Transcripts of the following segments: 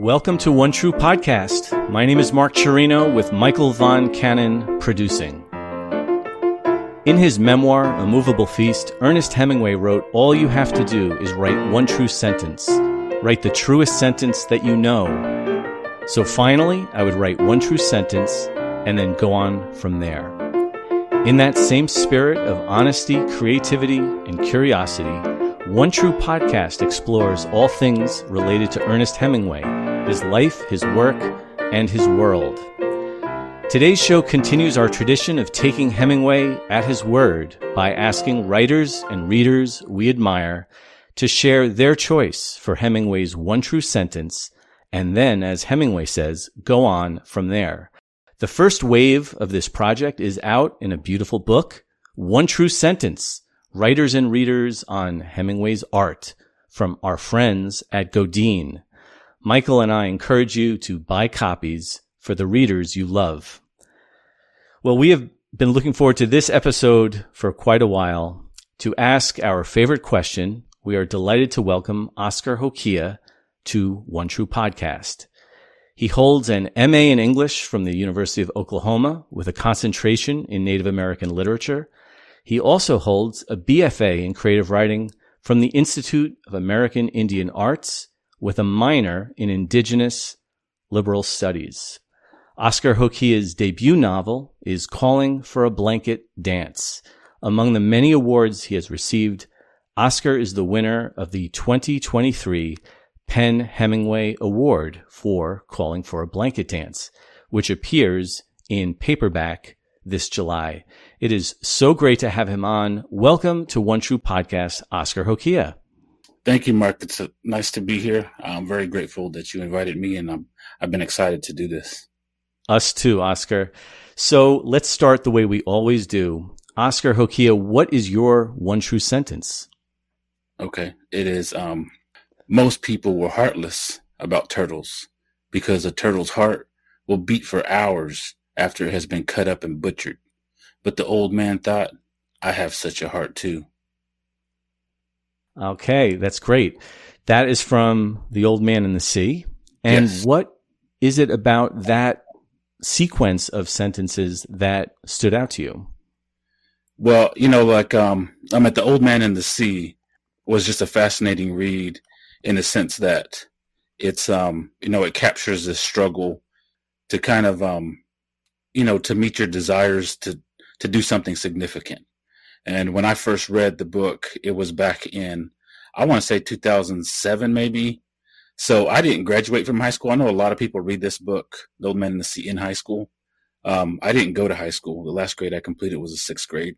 Welcome to One True Podcast. My name is Mark Cirino with Michael Von Cannon producing. In his memoir, A Moveable Feast, Ernest Hemingway wrote, All you have to do is write one true sentence. Write the truest sentence that you know. So finally, I would write one true sentence and then go on from there. In that same spirit of honesty, creativity, and curiosity, One True Podcast explores all things related to Ernest Hemingway, his life, his work, and his world. Today's show continues our tradition of taking Hemingway at his word by asking writers and readers we admire to share their choice for Hemingway's one true sentence, and then, as Hemingway says, go on from there. The first wave of this project is out in a beautiful book, One True Sentence, Writers and Readers on Hemingway's Art from our friends at Godine. Michael and I encourage you to buy copies for the readers you love. Well, we have been looking forward to this episode for quite a while. To ask our favorite question, we are delighted to welcome Oscar Hokeah to One True Podcast. He holds an MA in English from the University of Oklahoma with a concentration in Native American literature. He also holds a BFA in creative writing from the Institute of American Indian Arts with a minor in indigenous liberal studies. Oscar Hokeah's debut novel is Calling for a Blanket Dance. Among the many awards he has received, Oscar is the winner of the 2023 PEN Hemingway Award for Calling for a Blanket Dance, which appears in paperback this July. It is so great to have him on. Welcome to One True Podcast, Oscar Hokeah. Thank you, Mark. It's uh, nice to be here. I'm very grateful that you invited me, and I'm, I've been excited to do this. Us too, Oscar. So let's start the way we always do. Oscar Hokeah, what is your one true sentence? Okay. It is um, most people were heartless about turtles because a turtle's heart will beat for hours after it has been cut up and butchered. But the old man thought, I have such a heart too. Okay, that's great. That is from The Old Man in the Sea. And Yes. what is it about that sequence of sentences that stood out to you? Well, you know, like um, I'm at the Old Man in the Sea was just a fascinating read in the sense that it's um, you know, it captures the struggle to kind of um, you know, to meet your desires to to do something significant. And when I first read the book, it was back in I want to say 2007 maybe. So I didn't graduate from high school. I know a lot of people read this book, The Old Man in the Sea, in high school. Um, I didn't go to high school. The last grade I completed was the sixth grade.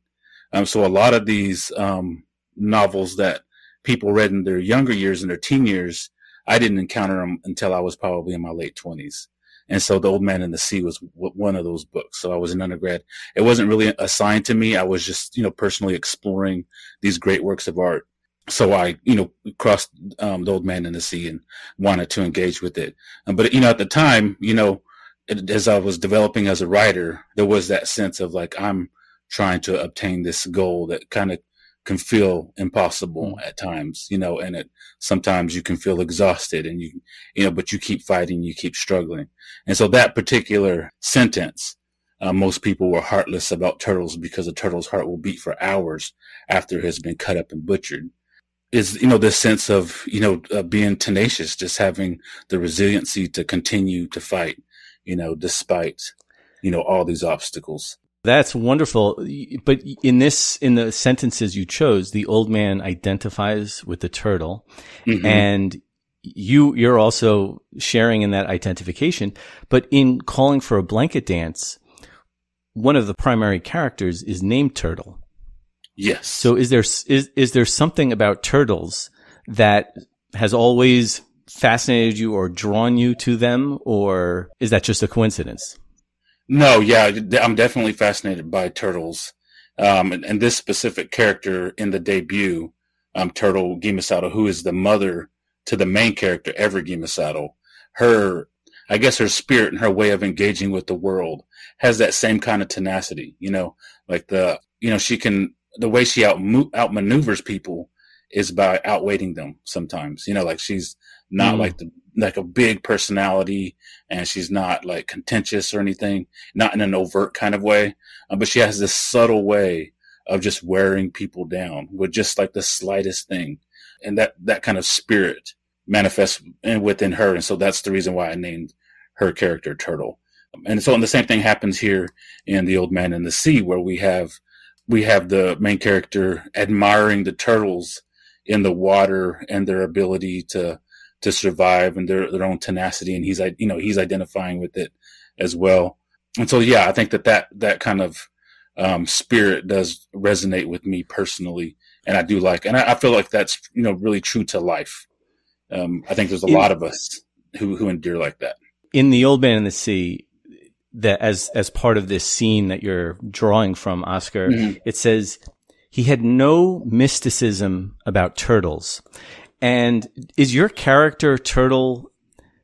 Um, so a lot of these um, novels that people read in their younger years, in their teen years, I didn't encounter them until I was probably in my late twenties. And so The Old Man in the Sea was one of those books. So I was an undergrad. It wasn't really assigned to me. I was just, you know, personally exploring these great works of art. So I, you know, crossed um, The Old Man in the Sea and wanted to engage with it. Um, but, you know, at the time, you know, it, as I was developing as a writer, there was that sense of like, I'm trying to obtain this goal that kind of can feel impossible at times, you know, and it sometimes you can feel exhausted and you, you know, but you keep fighting, you keep struggling. And so that particular sentence, uh, most people were heartless about turtles because a turtle's heart will beat for hours after it has been cut up and butchered. Is, you know, this sense of, you know, uh, being tenacious, just having the resiliency to continue to fight, you know, despite, you know, all these obstacles. That's wonderful. But in this, in the sentences you chose, the old man identifies with the turtle Mhm. and you, you're also sharing in that identification. But in calling for a blanket dance, one of the primary characters is named Turtle. yes. So is there, is, is there something about turtles that has always fascinated you or drawn you to them? Or is that just a coincidence? No, yeah, I'm definitely fascinated by turtles. Um, and, and this specific character in the debut, um, Turtle Geimausaddle, who is the mother to the main character, Ever Geimausaddle, her, I guess her spirit and her way of engaging with the world has that same kind of tenacity, you know, like the, you know, she can, the way she out, outmaneuvers people is by outweighting them sometimes, you know, like she's not Mm. like the like a big personality and she's not like contentious or anything, not in an overt kind of way. Uh, but she has this subtle way of just wearing people down with just like the slightest thing. And that, that kind of spirit manifests within her. And so that's the reason why I named her character Turtle. And so, and the same thing happens here in The Old Man and the Sea, where we have, we have the main character admiring the turtles in the water and their ability to, to survive and their, their own tenacity. And he's, you know, he's identifying with it as well. And so, yeah, I think that that, that kind of, um, spirit does resonate with me personally. And I do like, and I, I feel like that's, you know, really true to life. Um, I think there's a in, lot of us who, who endure like that. In the old man in the sea, that as, as part of this scene that you're drawing from Oscar, mm-hmm. it says he had no mysticism about turtles. And is your character turtle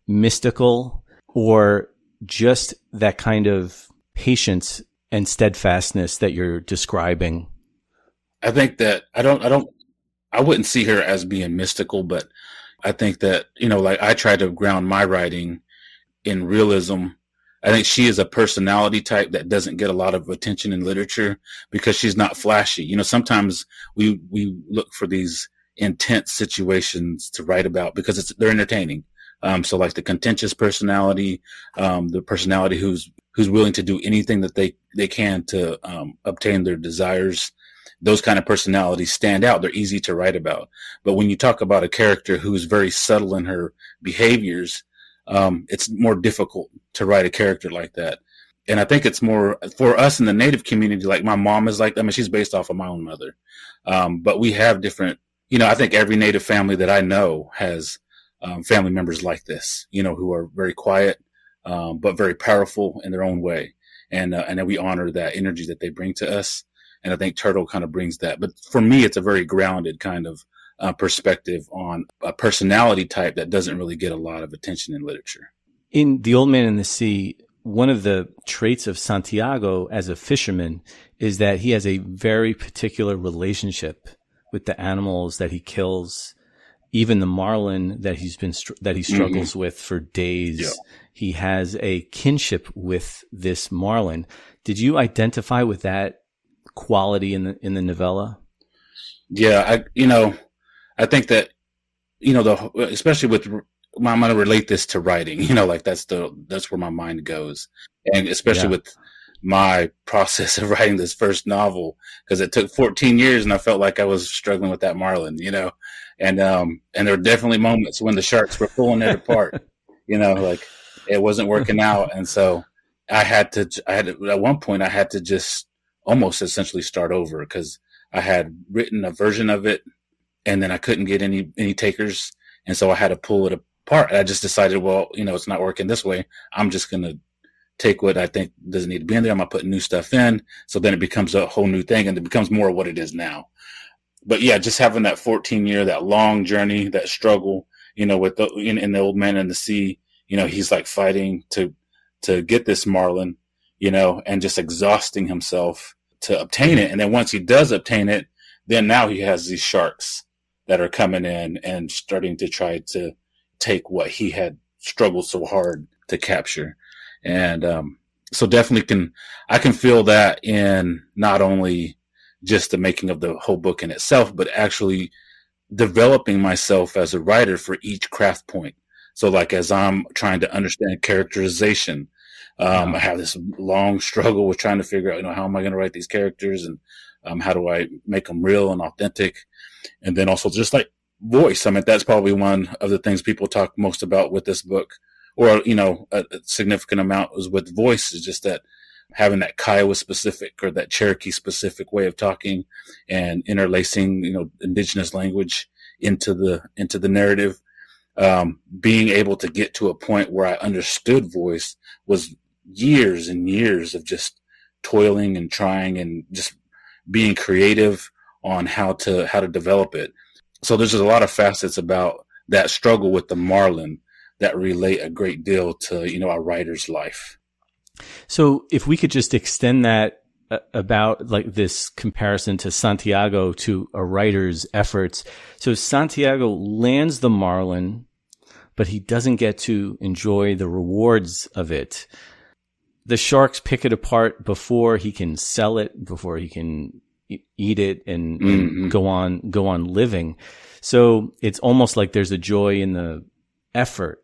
mystical or just that kind of patience and steadfastness that you're describing? I think that I don't, I don't, I wouldn't see her as being mystical, but I think that, you know, like I try to ground my writing in realism. I think she is a personality type that doesn't get a lot of attention in literature because she's not flashy. You know, sometimes we, we look for these intense situations to write about because it's, they're entertaining. Um, so like the contentious personality, um, the personality who's, who's willing to do anything that they, they can to, um, obtain their desires those kind of personalities stand out. They're easy to write about. But when you talk about a character who's very subtle in her behaviors, um, it's more difficult to write a character like that. And I think it's more for us in the native community. Like my mom is like, I mean, she's based off of my own mother. Um, but we have different, you know, I think every native family that I know has um, family members like this, you know, who are very quiet, um, but very powerful in their own way. And, uh, and then we honor that energy that they bring to us. And I think Turtle kind of brings that. But for me, it's a very grounded kind of uh, perspective on a personality type that doesn't really get a lot of attention in literature. In The Old Man in the Sea, one of the traits of Santiago as a fisherman is that he has a very particular relationship with the animals that he kills. Even the marlin that he's been str- that he mm-hmm. struggles mm-hmm. with for days, yeah. he has a kinship with this marlin. Did you identify with that quality in the in the novella? Yeah, I you know, I think that you know the especially with I'm going to relate this to writing. You know, like that's the that's where my mind goes, and especially yeah. with my process of writing this first novel because it took 14 years and I felt like I was struggling with that Marlin, you know, and um and there were definitely moments when the sharks were pulling it apart, you know, like it wasn't working out, and so I had to I had to, at one point I had to just almost essentially start over because I had written a version of it and then I couldn't get any any takers, and so I had to pull it apart. I just decided, well, you know, it's not working this way. I'm just gonna take what I think doesn't need to be in there. I'm gonna put new stuff in, so then it becomes a whole new thing, and it becomes more of what it is now. But yeah, just having that 14 year, that long journey, that struggle, you know, with the in, in the old man in the sea, you know, he's like fighting to to get this marlin, you know, and just exhausting himself to obtain it. And then once he does obtain it, then now he has these sharks that are coming in and starting to try to take what he had struggled so hard to capture. And, um, so definitely can, I can feel that in not only just the making of the whole book in itself, but actually developing myself as a writer for each craft point. So like as I'm trying to understand characterization, um, I have this long struggle with trying to figure out, you know, how am I going to write these characters and um, how do I make them real and authentic? And then also just like voice. I mean, that's probably one of the things people talk most about with this book, or you know, a, a significant amount is with voice. Is just that having that Kiowa specific or that Cherokee specific way of talking and interlacing, you know, indigenous language into the into the narrative. Um, being able to get to a point where I understood voice was years and years of just toiling and trying and just being creative on how to how to develop it. So there's just a lot of facets about that struggle with the Marlin that relate a great deal to you know a writer's life. So if we could just extend that uh, about like this comparison to Santiago to a writer's efforts. So Santiago lands the Marlin but he doesn't get to enjoy the rewards of it. The sharks pick it apart before he can sell it, before he can eat it and, mm-hmm. and go on, go on living. So it's almost like there's a joy in the effort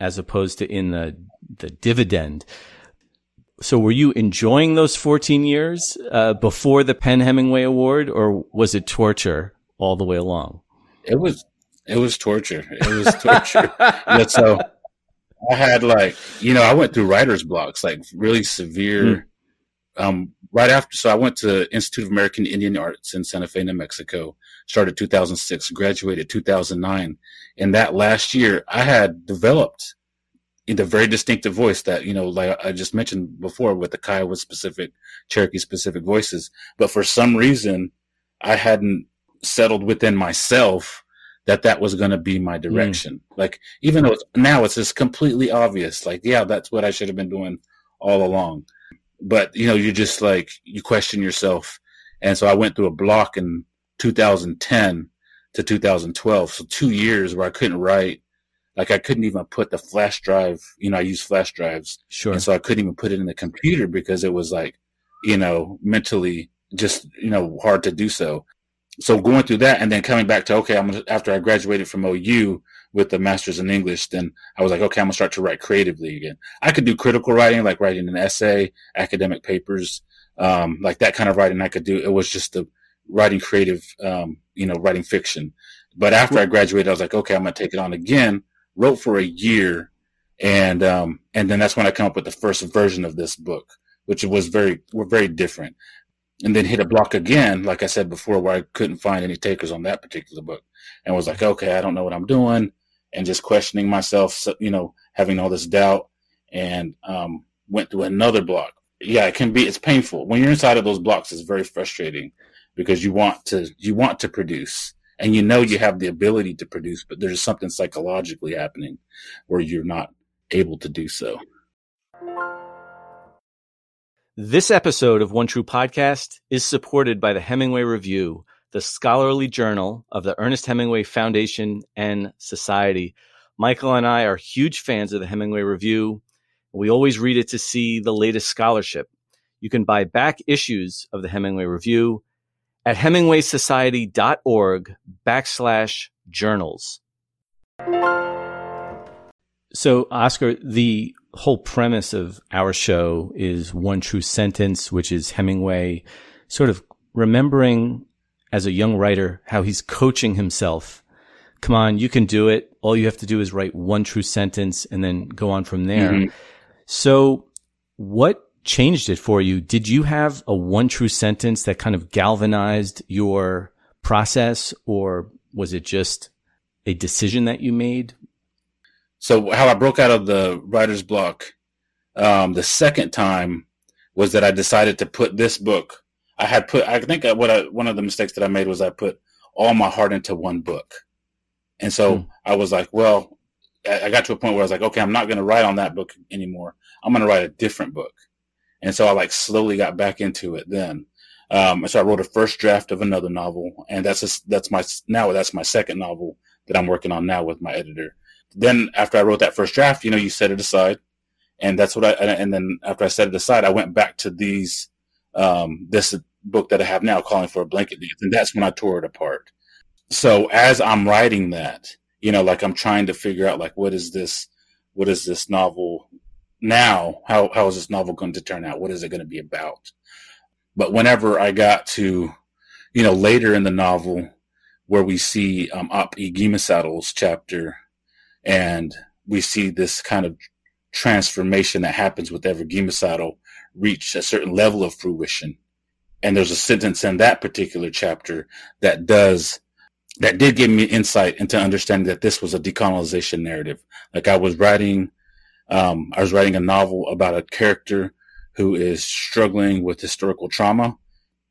as opposed to in the, the dividend. So were you enjoying those 14 years uh, before the PEN Hemingway Award or was it torture all the way along? It was, it was torture. It was torture. yeah, so I had like, you know, I went through writer's blocks, like really severe, mm. um, right after. So I went to Institute of American Indian Arts in Santa Fe, New Mexico, started 2006, graduated 2009. And that last year I had developed the very distinctive voice that you know, like I just mentioned before, with the Kiowa specific, Cherokee specific voices. But for some reason, I hadn't settled within myself that that was going to be my mm. direction. Mm. Like even though it's, now it's just completely obvious. Like yeah, that's what I should have been doing all along. But you know, you just like you question yourself. And so I went through a block in 2010 to 2012, so two years where I couldn't write like I couldn't even put the flash drive, you know, I use flash drives. Sure. And so I couldn't even put it in the computer because it was like, you know, mentally just, you know, hard to do so. So going through that and then coming back to, okay, I'm gonna, after I graduated from OU with the master's in English, then I was like, okay, I'm gonna start to write creatively again. I could do critical writing, like writing an essay, academic papers, um, like that kind of writing I could do. It was just the writing creative, um, you know, writing fiction. But after I graduated, I was like, okay, I'm gonna take it on again wrote for a year, and um, and then that's when I come up with the first version of this book, which was very were very different. And then hit a block again, like I said before, where I couldn't find any takers on that particular book, and was like, okay, I don't know what I'm doing, and just questioning myself, you know, having all this doubt, and um, went through another block. Yeah, it can be. It's painful when you're inside of those blocks. It's very frustrating because you want to you want to produce and you know you have the ability to produce, but there's something psychologically happening where you're not able to do so. This episode of One True Podcast is supported by the Hemingway Review, the scholarly journal of the Ernest Hemingway Foundation and Society. Michael and I are huge fans of the Hemingway Review. We always read it to see the latest scholarship. You can buy back issues of the Hemingway Review at hemingwaysociety.org backslash journals. So, Oscar, the whole premise of our show is one true sentence, which is Hemingway sort of remembering as a young writer how he's coaching himself. Come on, you can do it. All you have to do is write one true sentence and then go on from there. Mm-hmm. So, what changed it for you. Did you have a one true sentence that kind of galvanized your process or was it just a decision that you made? So how I broke out of the writer's block um, the second time was that I decided to put this book. I had put, I think what I, one of the mistakes that I made was I put all my heart into one book. And so hmm. I was like, well, I got to a point where I was like, okay, I'm not going to write on that book anymore. I'm going to write a different book. And so I like slowly got back into it then. Um, so I wrote a first draft of another novel and that's, a, that's my, now that's my second novel that I'm working on now with my editor. Then after I wrote that first draft, you know, you set it aside and that's what I, and then after I set it aside, I went back to these, um, this book that I have now calling for a blanket dance. And that's when I tore it apart. So as I'm writing that, you know, like I'm trying to figure out like, what is this, what is this novel now how how is this novel going to turn out? What is it going to be about? But whenever I got to, you know, later in the novel where we see um, Ap Igimasaddle's chapter, and we see this kind of transformation that happens with every Geimausaddle reach a certain level of fruition. And there's a sentence in that particular chapter that does that did give me insight into understanding that this was a decolonization narrative. Like I was writing um, I was writing a novel about a character who is struggling with historical trauma,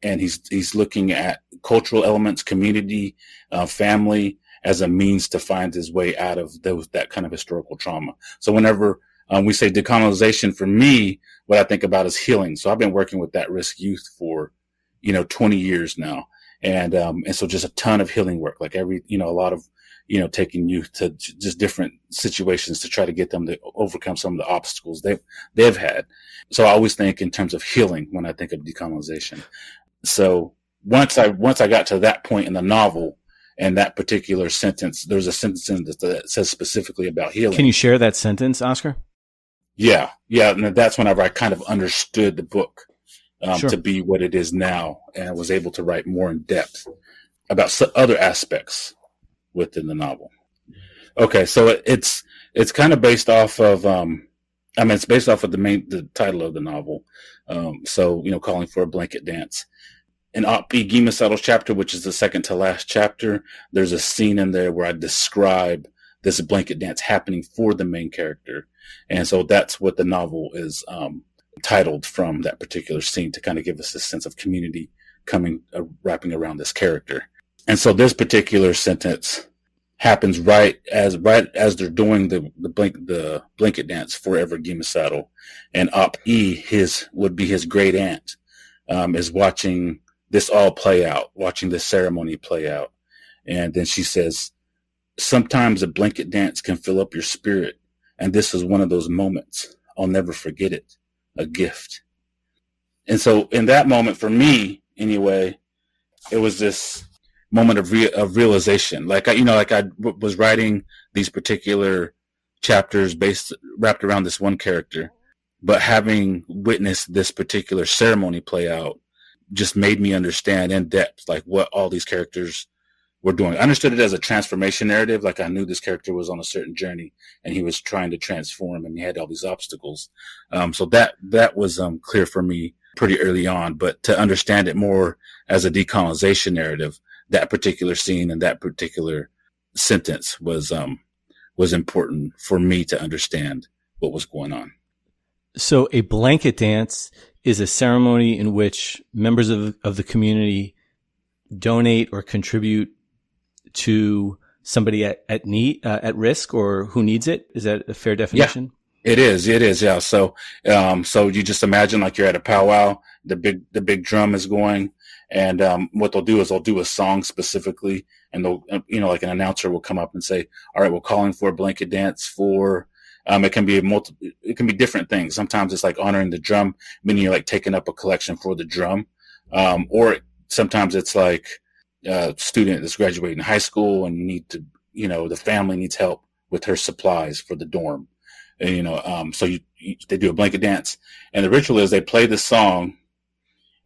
and he's he's looking at cultural elements, community, uh, family as a means to find his way out of those that kind of historical trauma. So whenever um, we say decolonization, for me, what I think about is healing. So I've been working with that risk youth for you know 20 years now, and um, and so just a ton of healing work. Like every you know a lot of you know, taking youth to just different situations to try to get them to overcome some of the obstacles they they've had. So I always think in terms of healing when I think of decolonization. So once I once I got to that point in the novel and that particular sentence, there's a sentence in that, that says specifically about healing. Can you share that sentence, Oscar? Yeah, yeah, and that's whenever I kind of understood the book um, sure. to be what it is now, and was able to write more in depth about other aspects within the novel. Okay, so it, it's it's kind of based off of um, I mean it's based off of the main the title of the novel. Um, so you know, calling for a blanket dance. In Op-E Geimausaddle's chapter, which is the second to last chapter, there's a scene in there where I describe this blanket dance happening for the main character, and so that's what the novel is um, titled from that particular scene to kind of give us a sense of community coming uh, wrapping around this character. And so this particular sentence happens right as right as they're doing the the blink the blanket dance forever Ever Saddle, and Op E his would be his great aunt um, is watching this all play out, watching this ceremony play out, and then she says, "Sometimes a blanket dance can fill up your spirit, and this is one of those moments. I'll never forget it. A gift." And so, in that moment, for me anyway, it was this moment of, re- of realization. Like I, you know, like I w- was writing these particular chapters based wrapped around this one character, but having witnessed this particular ceremony play out just made me understand in depth like what all these characters were doing. I understood it as a transformation narrative. Like I knew this character was on a certain journey and he was trying to transform and he had all these obstacles. Um, so that, that was, um, clear for me pretty early on, but to understand it more as a decolonization narrative, that particular scene and that particular sentence was um, was important for me to understand what was going on. So a blanket dance is a ceremony in which members of, of the community donate or contribute to somebody at, at need, uh, at risk or who needs it. Is that a fair definition? Yeah, it is. It is. Yeah. So, um, so you just imagine like you're at a powwow, the big, the big drum is going and um, what they'll do is they'll do a song specifically, and they'll, uh, you know, like an announcer will come up and say, "All right, we're calling for a blanket dance for." Um, it can be a multi, it can be different things. Sometimes it's like honoring the drum, meaning you're like taking up a collection for the drum, um, or sometimes it's like a student that's graduating high school and need to, you know, the family needs help with her supplies for the dorm, and, you know, um, so you, you, they do a blanket dance, and the ritual is they play the song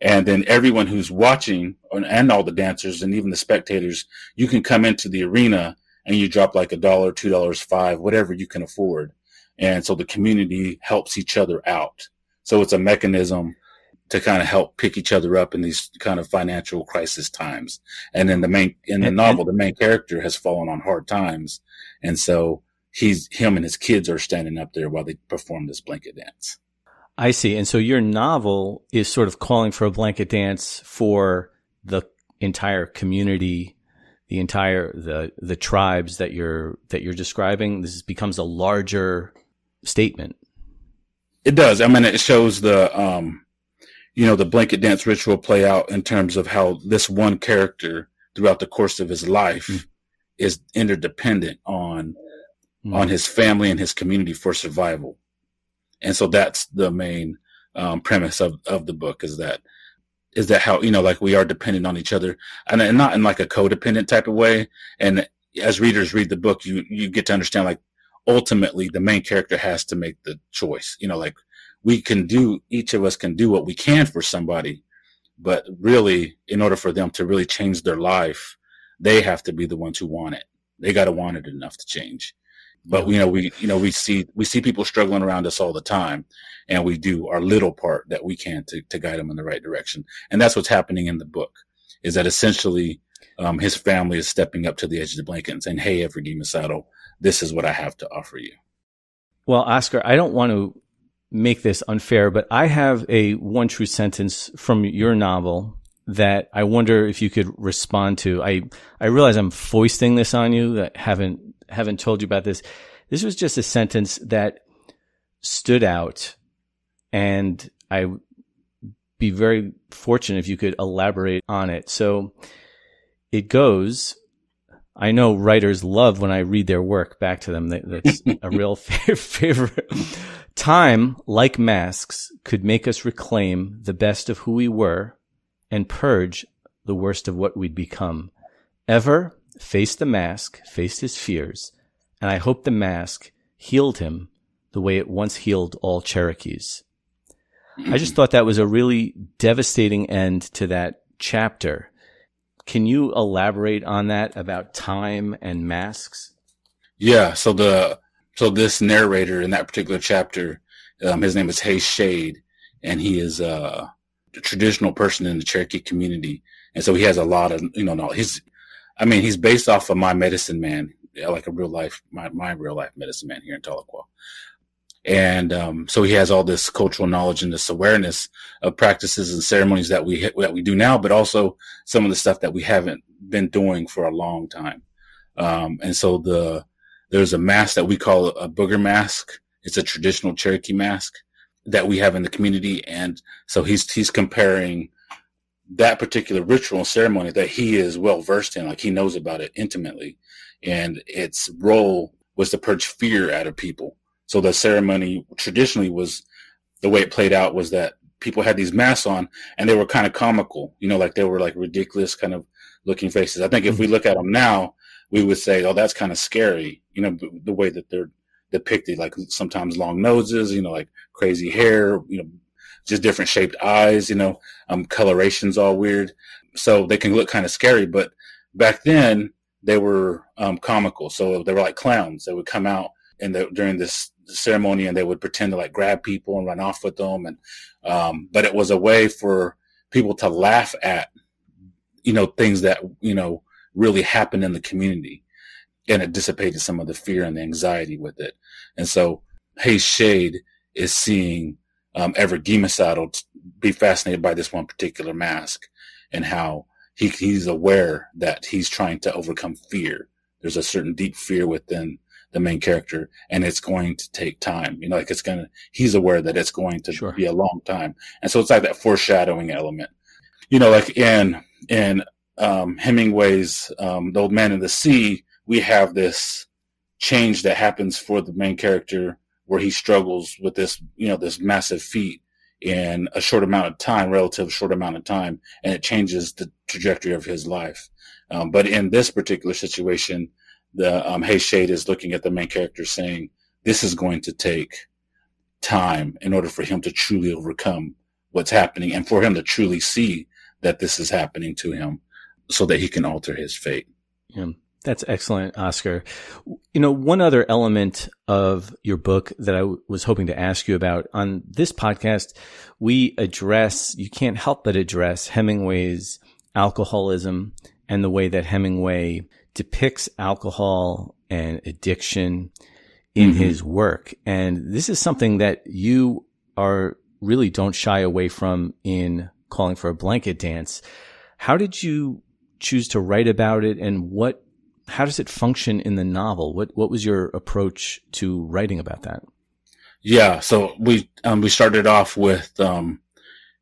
and then everyone who's watching and all the dancers and even the spectators, you can come into the arena and you drop like a dollar, two dollars, five, whatever you can afford. And so the community helps each other out. So it's a mechanism to kind of help pick each other up in these kind of financial crisis times. And then the main, in the novel, the main character has fallen on hard times. And so he's, him and his kids are standing up there while they perform this blanket dance. I see. And so your novel is sort of calling for a blanket dance for the entire community, the entire the the tribes that you're that you're describing. This becomes a larger statement. It does. I mean, it shows the um, you know, the blanket dance ritual play out in terms of how this one character throughout the course of his life mm. is interdependent on mm. on his family and his community for survival. And so that's the main um, premise of, of the book is that is that how you know like we are dependent on each other. And, and not in like a codependent type of way. And as readers read the book you you get to understand like ultimately the main character has to make the choice. You know like we can do each of us can do what we can for somebody but really in order for them to really change their life they have to be the ones who want it. They got to want it enough to change but you know, we you know we see we see people struggling around us all the time, and we do our little part that we can to to guide them in the right direction. And that's what's happening in the book, is that essentially um, his family is stepping up to the edge of the blanket and saying, "Hey, Ever Geimausaddle, this is what I have to offer you." Well, Oscar, I don't want to make this unfair, but I have a one true sentence from your novel that I wonder if you could respond to. I I realize I'm foisting this on you that haven't haven't told you about this. This was just a sentence that stood out, and I would be very fortunate if you could elaborate on it. So it goes, I know writers love when I read their work back to them. That's a real favorite. Time, like masks, could make us reclaim the best of who we were and purge the worst of what we'd become. Ever faced the mask, faced his fears, and I hope the mask healed him the way it once healed all Cherokees. I just thought that was a really devastating end to that chapter. Can you elaborate on that about time and masks? Yeah. So the so this narrator in that particular chapter, um, his name is Hayes Shade, and he is uh, a traditional person in the Cherokee community, and so he has a lot of you know, no, he's, I mean, he's based off of my medicine man, like a real life, my my real life medicine man here in Tahlequah. And um, so he has all this cultural knowledge and this awareness of practices and ceremonies that we that we do now, but also some of the stuff that we haven't been doing for a long time. Um, and so the there's a mask that we call a booger mask. It's a traditional Cherokee mask that we have in the community, and so he's he's comparing that particular ritual and ceremony that he is well versed in, like he knows about it intimately, and its role was to purge fear out of people so the ceremony traditionally was the way it played out was that people had these masks on and they were kind of comical, you know, like they were like ridiculous kind of looking faces. I think if we mm-hmm. look at them now, we would say, oh, that's kind of scary, you know, the way that they're depicted, like sometimes long noses, you know, like crazy hair, you know, just different shaped eyes, you know, um, coloration's all weird. So they can look kind of scary, but back then they were um, comical. So they were like clowns. They would come out and during this ceremony and they would pretend to like grab people and run off with them and um, but it was a way for people to laugh at you know things that you know really happened in the community and it dissipated some of the fear and the anxiety with it and so Hayes Shade is seeing um, Everett Geimausaddle be fascinated by this one particular mask and how he, he's aware that he's trying to overcome fear. There's a certain deep fear within the main character and it's going to take time. You know, like it's going to, he's aware that it's going to sure. be a long time. And so it's like that foreshadowing element, you know, like in, in, um, Hemingway's, um, The Old Man in the Sea, we have this change that happens for the main character where he struggles with this, you know, this massive feat in a short amount of time, relative short amount of time, and it changes the trajectory of his life. Um, but in this particular situation, the um, Hayes Shade is looking at the main character saying, this is going to take time in order for him to truly overcome what's happening and for him to truly see that this is happening to him so that he can alter his fate. Yeah. That's excellent, Oscar. You know, one other element of your book that I w- was hoping to ask you about on this podcast, we address, you can't help but address Hemingway's alcoholism and the way that Hemingway depicts alcohol and addiction in mm-hmm. his work. And this is something that you are really don't shy away from in calling for a blanket dance. How did you choose to write about it and what how does it function in the novel? What what was your approach to writing about that? Yeah, so we um, we started off with um,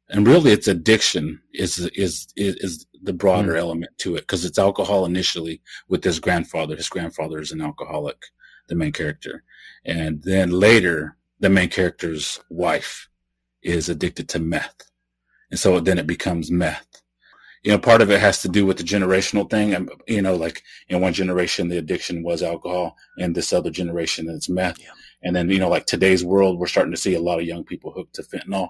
and really it's addiction is is is, is the broader mm. element to it because it's alcohol initially with his grandfather. His grandfather is an alcoholic, the main character, and then later the main character's wife is addicted to meth, and so then it becomes meth. You know, part of it has to do with the generational thing. And, you know, like in one generation, the addiction was alcohol and this other generation, it's meth. Yeah. And then, you know, like today's world, we're starting to see a lot of young people hooked to fentanyl.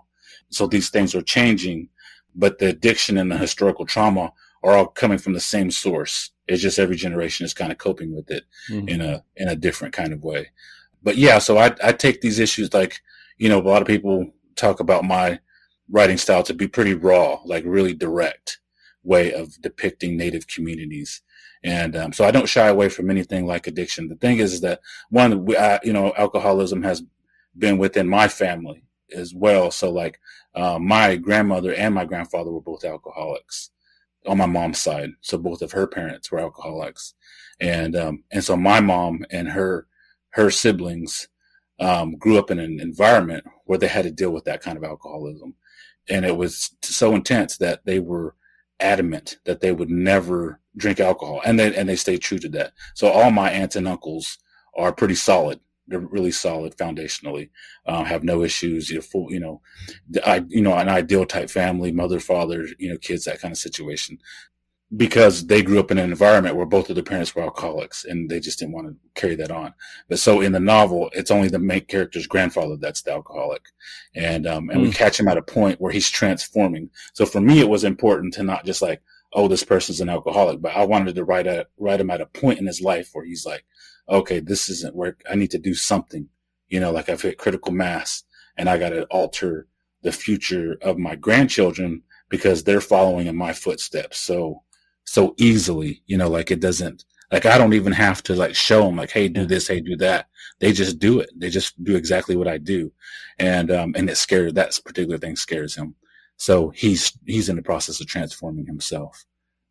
So these things are changing, but the addiction and the historical trauma are all coming from the same source. It's just every generation is kind of coping with it mm-hmm. in a in a different kind of way. But yeah, so I I take these issues like you know a lot of people talk about my writing style to be pretty raw, like really direct way of depicting Native communities. And um, so I don't shy away from anything like addiction. The thing is, is that one, we, I, you know, alcoholism has been within my family as well. So like, uh, my grandmother and my grandfather were both alcoholics on my mom's side. So both of her parents were alcoholics. And, um, and so my mom and her, her siblings, um, grew up in an environment where they had to deal with that kind of alcoholism. And it was so intense that they were adamant that they would never drink alcohol, and they and they stay true to that. So all my aunts and uncles are pretty solid. They're really solid foundationally. Uh, have no issues. You full, you know, I you know an ideal type family, mother, father, you know, kids, that kind of situation because they grew up in an environment where both of their parents were alcoholics and they just didn't want to carry that on. But so in the novel, it's only the main character's grandfather that's the alcoholic. And, um, and mm. we catch him at a point where he's transforming. So for me, it was important to not just like, oh, this person's an alcoholic, but I wanted to write a, write him at a point in his life where he's like, okay, this isn't work. I need to do something, you know, like I've hit critical mass and I got to alter the future of my grandchildren because they're following in my footsteps. So, so easily, you know, like it doesn't, like I don't even have to like show them like, Hey, do this. Hey, do that. They just do it. They just do exactly what I do. And, um, and it scares, that particular thing scares him. So he's, he's in the process of transforming himself.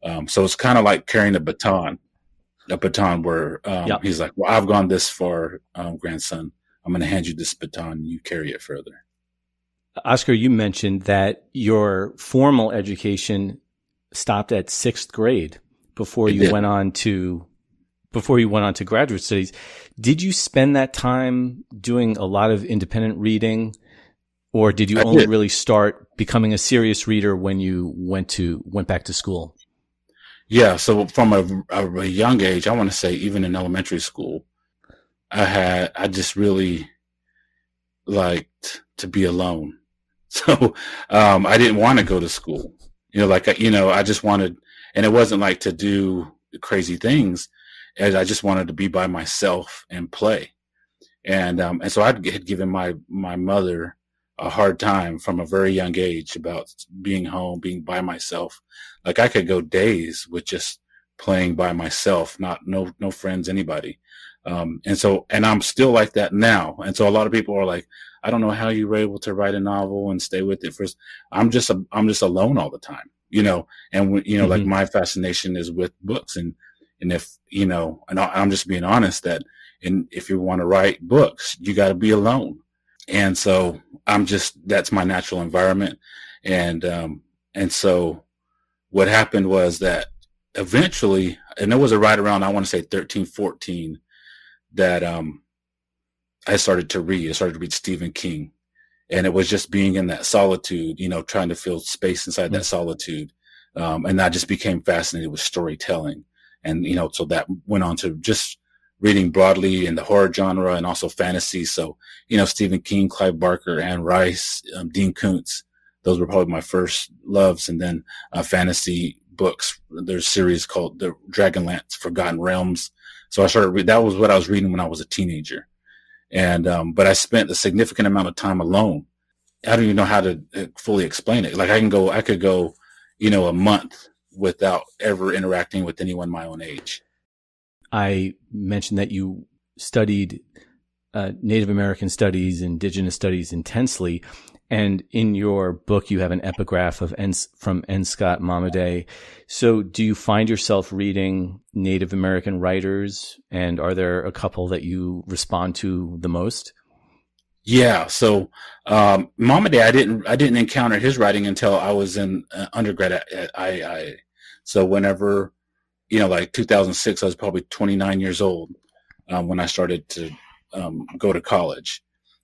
Um, so it's kind of like carrying a baton, a baton where, um, yep. he's like, well, I've gone this far, um, grandson. I'm going to hand you this baton. You carry it further. Oscar, you mentioned that your formal education stopped at sixth grade before you went on to before you went on to graduate studies. Did you spend that time doing a lot of independent reading, or did you I only did. really start becoming a serious reader when you went to went back to school? Yeah, so from a, a young age, I want to say even in elementary school, I had I just really liked to be alone. So um, I didn't want to go to school. You know, like, you know, I just wanted, and it wasn't like to do crazy things. as I just wanted to be by myself and play. And, um, and so I had given my, my mother a hard time from a very young age about being home, being by myself. Like I could go days with just playing by myself, not, no, no friends, anybody. Um, and so, and I'm still like that now. And so a lot of people are like, I don't know how you were able to write a novel and stay with it for. I'm just a, I'm just alone all the time, you know. And you know, mm-hmm. like my fascination is with books, and and if you know, and I'm just being honest that, and if you want to write books, you got to be alone. And so I'm just that's my natural environment, and um and so what happened was that eventually, and it was a right around I want to say 13, 14, that um I started to read. I started to read Stephen King. And it was just being in that solitude, you know, trying to fill space inside mm-hmm. that solitude. Um, and I just became fascinated with storytelling. And, you know, so that went on to just reading broadly in the horror genre and also fantasy. So, you know, Stephen King, Clive Barker, Anne Rice, um, Dean Koontz, those were probably my first loves. And then, uh, fantasy books. There's a series called the Dragonlance Forgotten Realms. So I started, that was what I was reading when I was a teenager. And, um, but I spent a significant amount of time alone. I don't even know how to uh, fully explain it. Like I can go, I could go, you know, a month without ever interacting with anyone my own age. I mentioned that you studied uh, Native American studies, indigenous studies intensely. And in your book, you have an epigraph of N- from N. Scott Momaday. So do you find yourself reading Native American writers? And are there a couple that you respond to the most? Yeah. So, um, Momaday, I didn't, I didn't encounter his writing until I was in uh, undergrad at, at IAIA. So whenever, you know, like 2006, I was probably 29 years old, um, when I started to, um, go to college.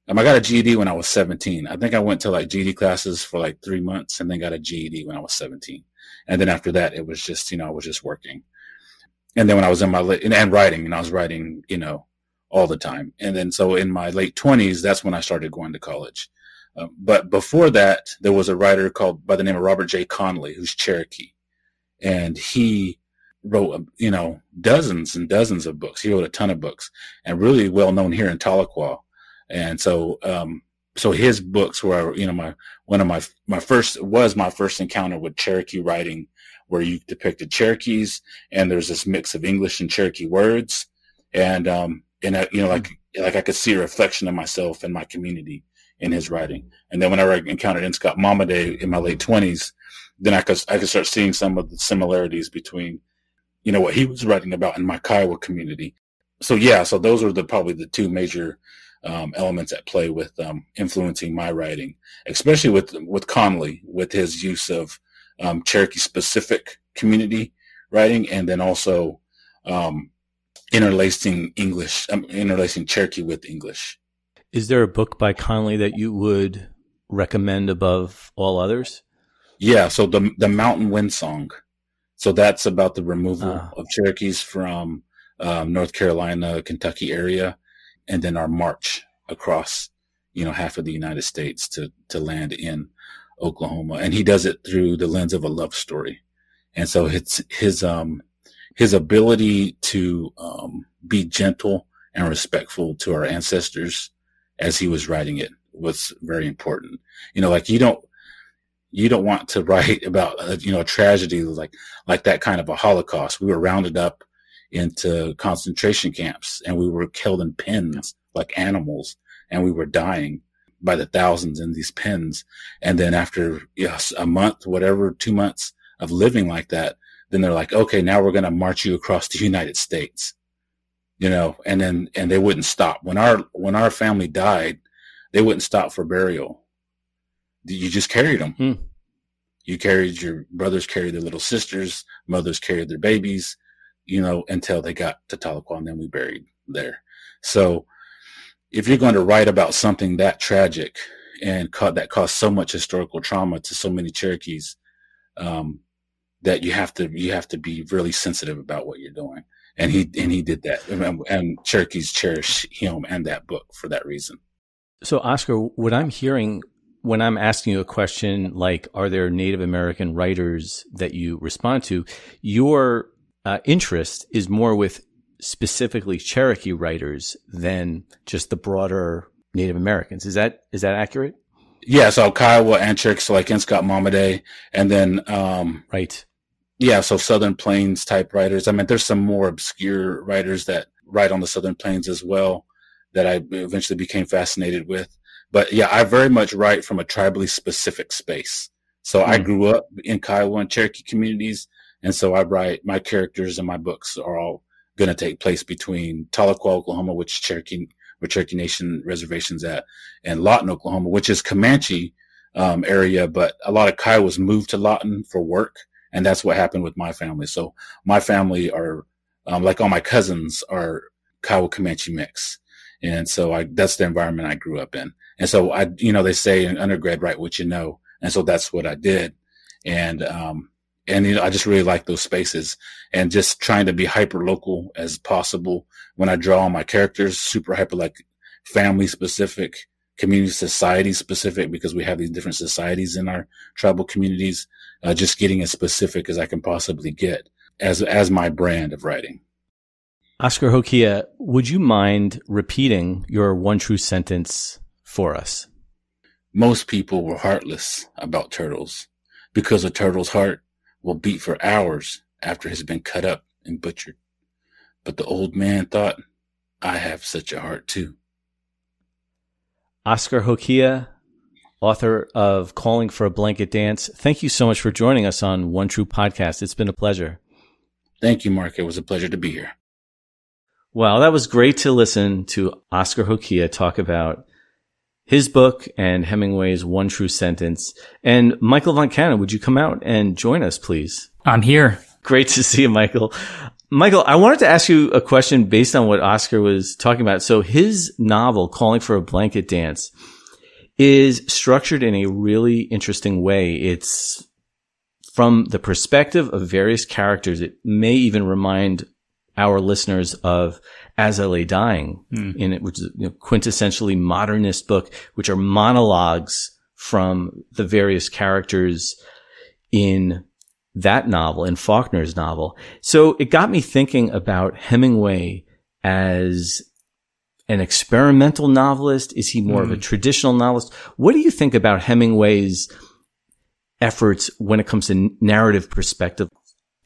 Um, I got a GED when I was 17. I think I went to like GED classes for like three months and then got a GED when I was 17. And then after that, it was just, you know, I was just working. And then when I was in my late, and writing, and I was writing, you know, all the time. And then so in my late 20s, that's when I started going to college. Um, but before that, there was a writer called by the name of Robert J. Conley, who's Cherokee. And he wrote, you know, dozens and dozens of books. He wrote a ton of books and really well known here in Tahlequah and so, um, so his books were, you know, my, one of my, my first, was my first encounter with Cherokee writing where you depicted Cherokees and there's this mix of English and Cherokee words. And, um, and, I, you know, like, like I could see a reflection of myself and my community in his writing. And then whenever I encountered N. Scott Momaday in my late twenties, then I could, I could start seeing some of the similarities between, you know, what he was writing about in my Kiowa community. So yeah, so those were the, probably the two major um, elements at play with um, influencing my writing, especially with with Conley, with his use of um, Cherokee specific community writing, and then also um, interlacing English, um, interlacing Cherokee with English. Is there a book by Conley that you would recommend above all others? Yeah, so the the Mountain Wind Song. So that's about the removal uh. of Cherokees from um, North Carolina, Kentucky area, and then our march across, you know, half of the United States to to land in Oklahoma. And he does it through the lens of a love story. And so it's his um his ability to um, be gentle and respectful to our ancestors as he was writing it was very important. You know, like you don't you don't want to write about uh, you know a tragedy like like that kind of a Holocaust. We were rounded up into concentration camps and we were killed in pens like animals and we were dying by the thousands in these pens. And then after yes, a month, whatever, two months of living like that, then they're like, okay, now we're going to march you across the United States, you know, and then, and they wouldn't stop. When our, when our family died, they wouldn't stop for burial. You just carried them. Hmm. You carried your brothers carried their little sisters, mothers carried their babies, you know, until they got to Tahlequah and then we buried there. So if you're going to write about something that tragic and ca- that caused so much historical trauma to so many Cherokees, um, that you have to you have to be really sensitive about what you're doing. And he and he did that. And, and Cherokees cherish him and that book for that reason. So, Oscar, what I'm hearing when I'm asking you a question like, "Are there Native American writers that you respond to?" Your uh, interest is more with specifically Cherokee writers than just the broader Native Americans. Is that is that accurate? Yeah, so Kiowa and Cherokee, so like N. Scott Momaday, and then um, right, yeah, so Southern Plains type writers. I mean, there's some more obscure writers that write on the Southern Plains as well that I eventually became fascinated with. But yeah, I very much write from a tribally specific space. So mm. I hmm. grew up in Kiowa and Cherokee communities, and so I write my characters and my books are all going to take place between Tahlequah, Oklahoma, which Cherokee, where Cherokee Nation reservations at, and Lawton, Oklahoma, which is Comanche um, area, but a lot of Kiowas moved to Lawton for work, and that's what happened with my family. So my family are, um, like all my cousins, are Kiowa Comanche mix, and so I that's the environment I grew up in. And so I, you know, they say in undergrad, write what you know, and so that's what I did, and um, and you know, I just really like those spaces and just trying to be hyper local as possible when I draw on my characters, super hyper like family specific, community society specific, because we have these different societies in our tribal communities. Uh, just getting as specific as I can possibly get as as my brand of writing. Oscar Hokeah, would you mind repeating your one true sentence for us? Most people were heartless about turtles because a turtle's heart will beat for hours after it has been cut up and butchered. But the old man thought, I have such a heart too. Oscar Hokeah, author of Calling for a Blanket Dance, thank you so much for joining us on One True Podcast. It's been a pleasure. Thank you, Mark. It was a pleasure to be here. Well, that was great to listen to Oscar Hokeah talk about his book and Hemingway's One True Sentence. And Michael Von Cannon, would you come out and join us, please? I'm here. Great to see you, Michael. Michael, I wanted to ask you a question based on what Oscar was talking about. So his novel, Calling for a Blanket Dance, is structured in a really interesting way. It's from the perspective of various characters. It may even remind our listeners of as I Lay Dying mm. in it, which is a you know, quintessentially modernist book, which are monologues from the various characters in that novel, in Faulkner's novel. So it got me thinking about Hemingway as an experimental novelist? Is he more mm. of a hmm. traditional novelist? What do you think about Hemingway's efforts when it comes to narrative perspective?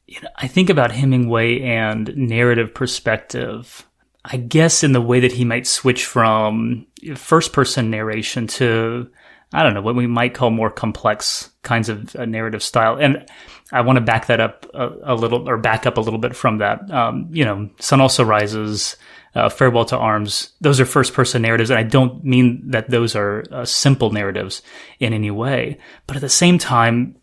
You know, I think about Hemingway and narrative perspective I guess in the way that he might switch from first person narration to, I don't know, what we might call more complex kinds of uh, narrative style. And I want to back that up a, a, little, or back up a little bit from that. Um, you know, Sun Also Rises, uh, Farewell to Arms, those are first person narratives. And I don't mean that those are uh, simple narratives in any way. But at the same time,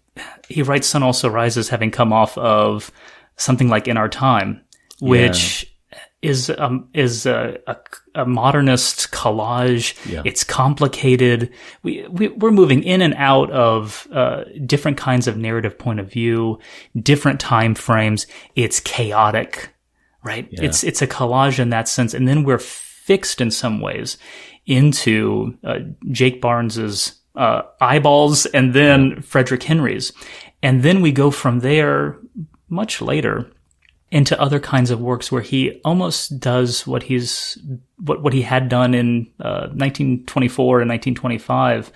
he writes Sun Also Rises having come off of something like In Our Time, which. Is um, is a, a, a, modernist collage. Yeah. It's complicated. We, we are moving in and out of uh, different kinds of narrative point of view, different time frames. It's chaotic, right? Yeah. It's it's a collage in that sense, and then we're fixed in some ways into uh, Jake Barnes's uh, eyeballs and then Frederick Henry's. And then we go from there much later into other kinds of works where he almost does what he's what what he had done in uh, 1924 and 1925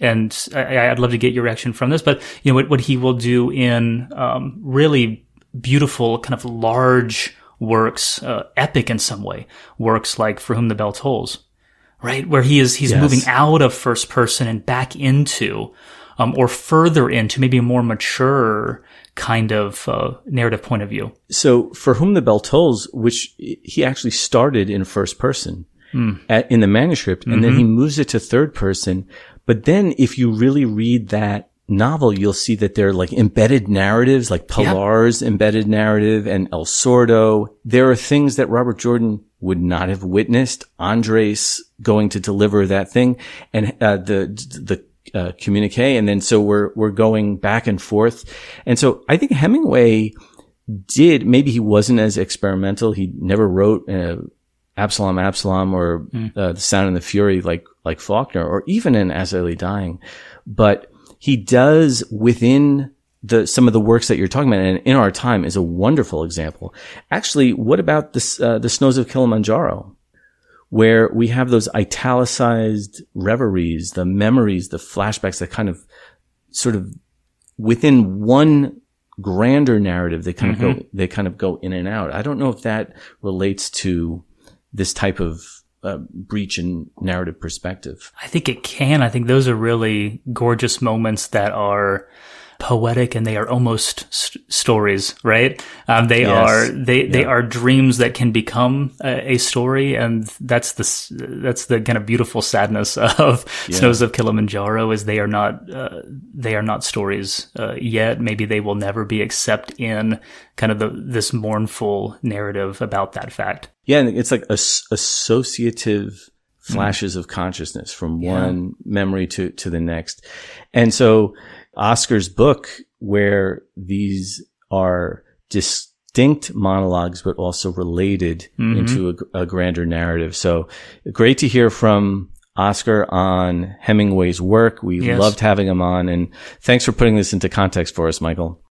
and I, would love to get your reaction from this but you know what, what he will do in um, really beautiful kind of large works uh, epic in some way works like for whom the bell tolls right where he is he's yes. moving out of first person and back into um, or further into maybe a more mature kind of uh, narrative point of view. So, For Whom the Bell Tolls, which he actually started in first person mm. at, in the manuscript, mm-hmm. and then he mm-hmm. moves it to third person. But then, if you really read that novel, you'll see that there are like embedded narratives, like Pilar's embedded narrative and El Sordo. There are things that Robert Jordan would not have witnessed. Andres going to deliver that thing, and uh, the the uh, communique. And then so we're, we're going back and forth. And so I think Hemingway did, maybe he wasn't as experimental. He never wrote, uh, Absalom, Absalom or mm. uh, The Sound and the Fury like, like Faulkner or even in As I Lay Dying. But he does within the, some of the works that you're talking about and in our time is a wonderful example. Actually, what about this, uh, the snows of Kilimanjaro? Where we have those italicized reveries, the memories, the flashbacks that kind of sort of within one grander narrative, they kind mm-hmm. of go, mm-hmm. they kind of go in and out. I don't know if that relates to this type of uh, breach in narrative perspective. I think it can. I think those are really gorgeous moments that are poetic and they are almost st- stories, right? Um, they yes. are they yeah. they are dreams that can become a, a, story, and that's the that's the kind of beautiful sadness of yeah. Snows of Kilimanjaro is they are not uh, they are not stories uh, yet. Maybe they will never be, except in kind of the this mournful narrative about that fact. Yeah, and it's like as- associative mm. flashes mm. of consciousness from yeah. one memory to to the next, and so Oscar's book where these are distinct monologues, but also related mm-hmm. into a, a, grander narrative. So great to hear from Oscar on Hemingway's work. We yes. loved having him on and thanks for putting this into context for us, Michael.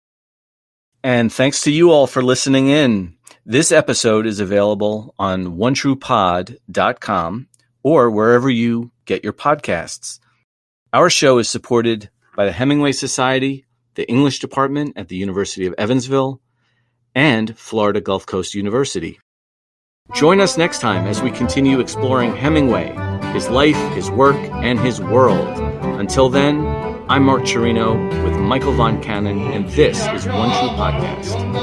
And thanks to you all for listening in. This episode is available on onetruepod.com or wherever you get your podcasts. Our show is supported by the Hemingway Society, the English Department at the University of Evansville, and Florida Gulf Coast University. Join us next time as we continue exploring Hemingway, his life, his work, and his world. Until then, I'm Mark Cirino with Michael Von Cannon, and this is One True Podcast.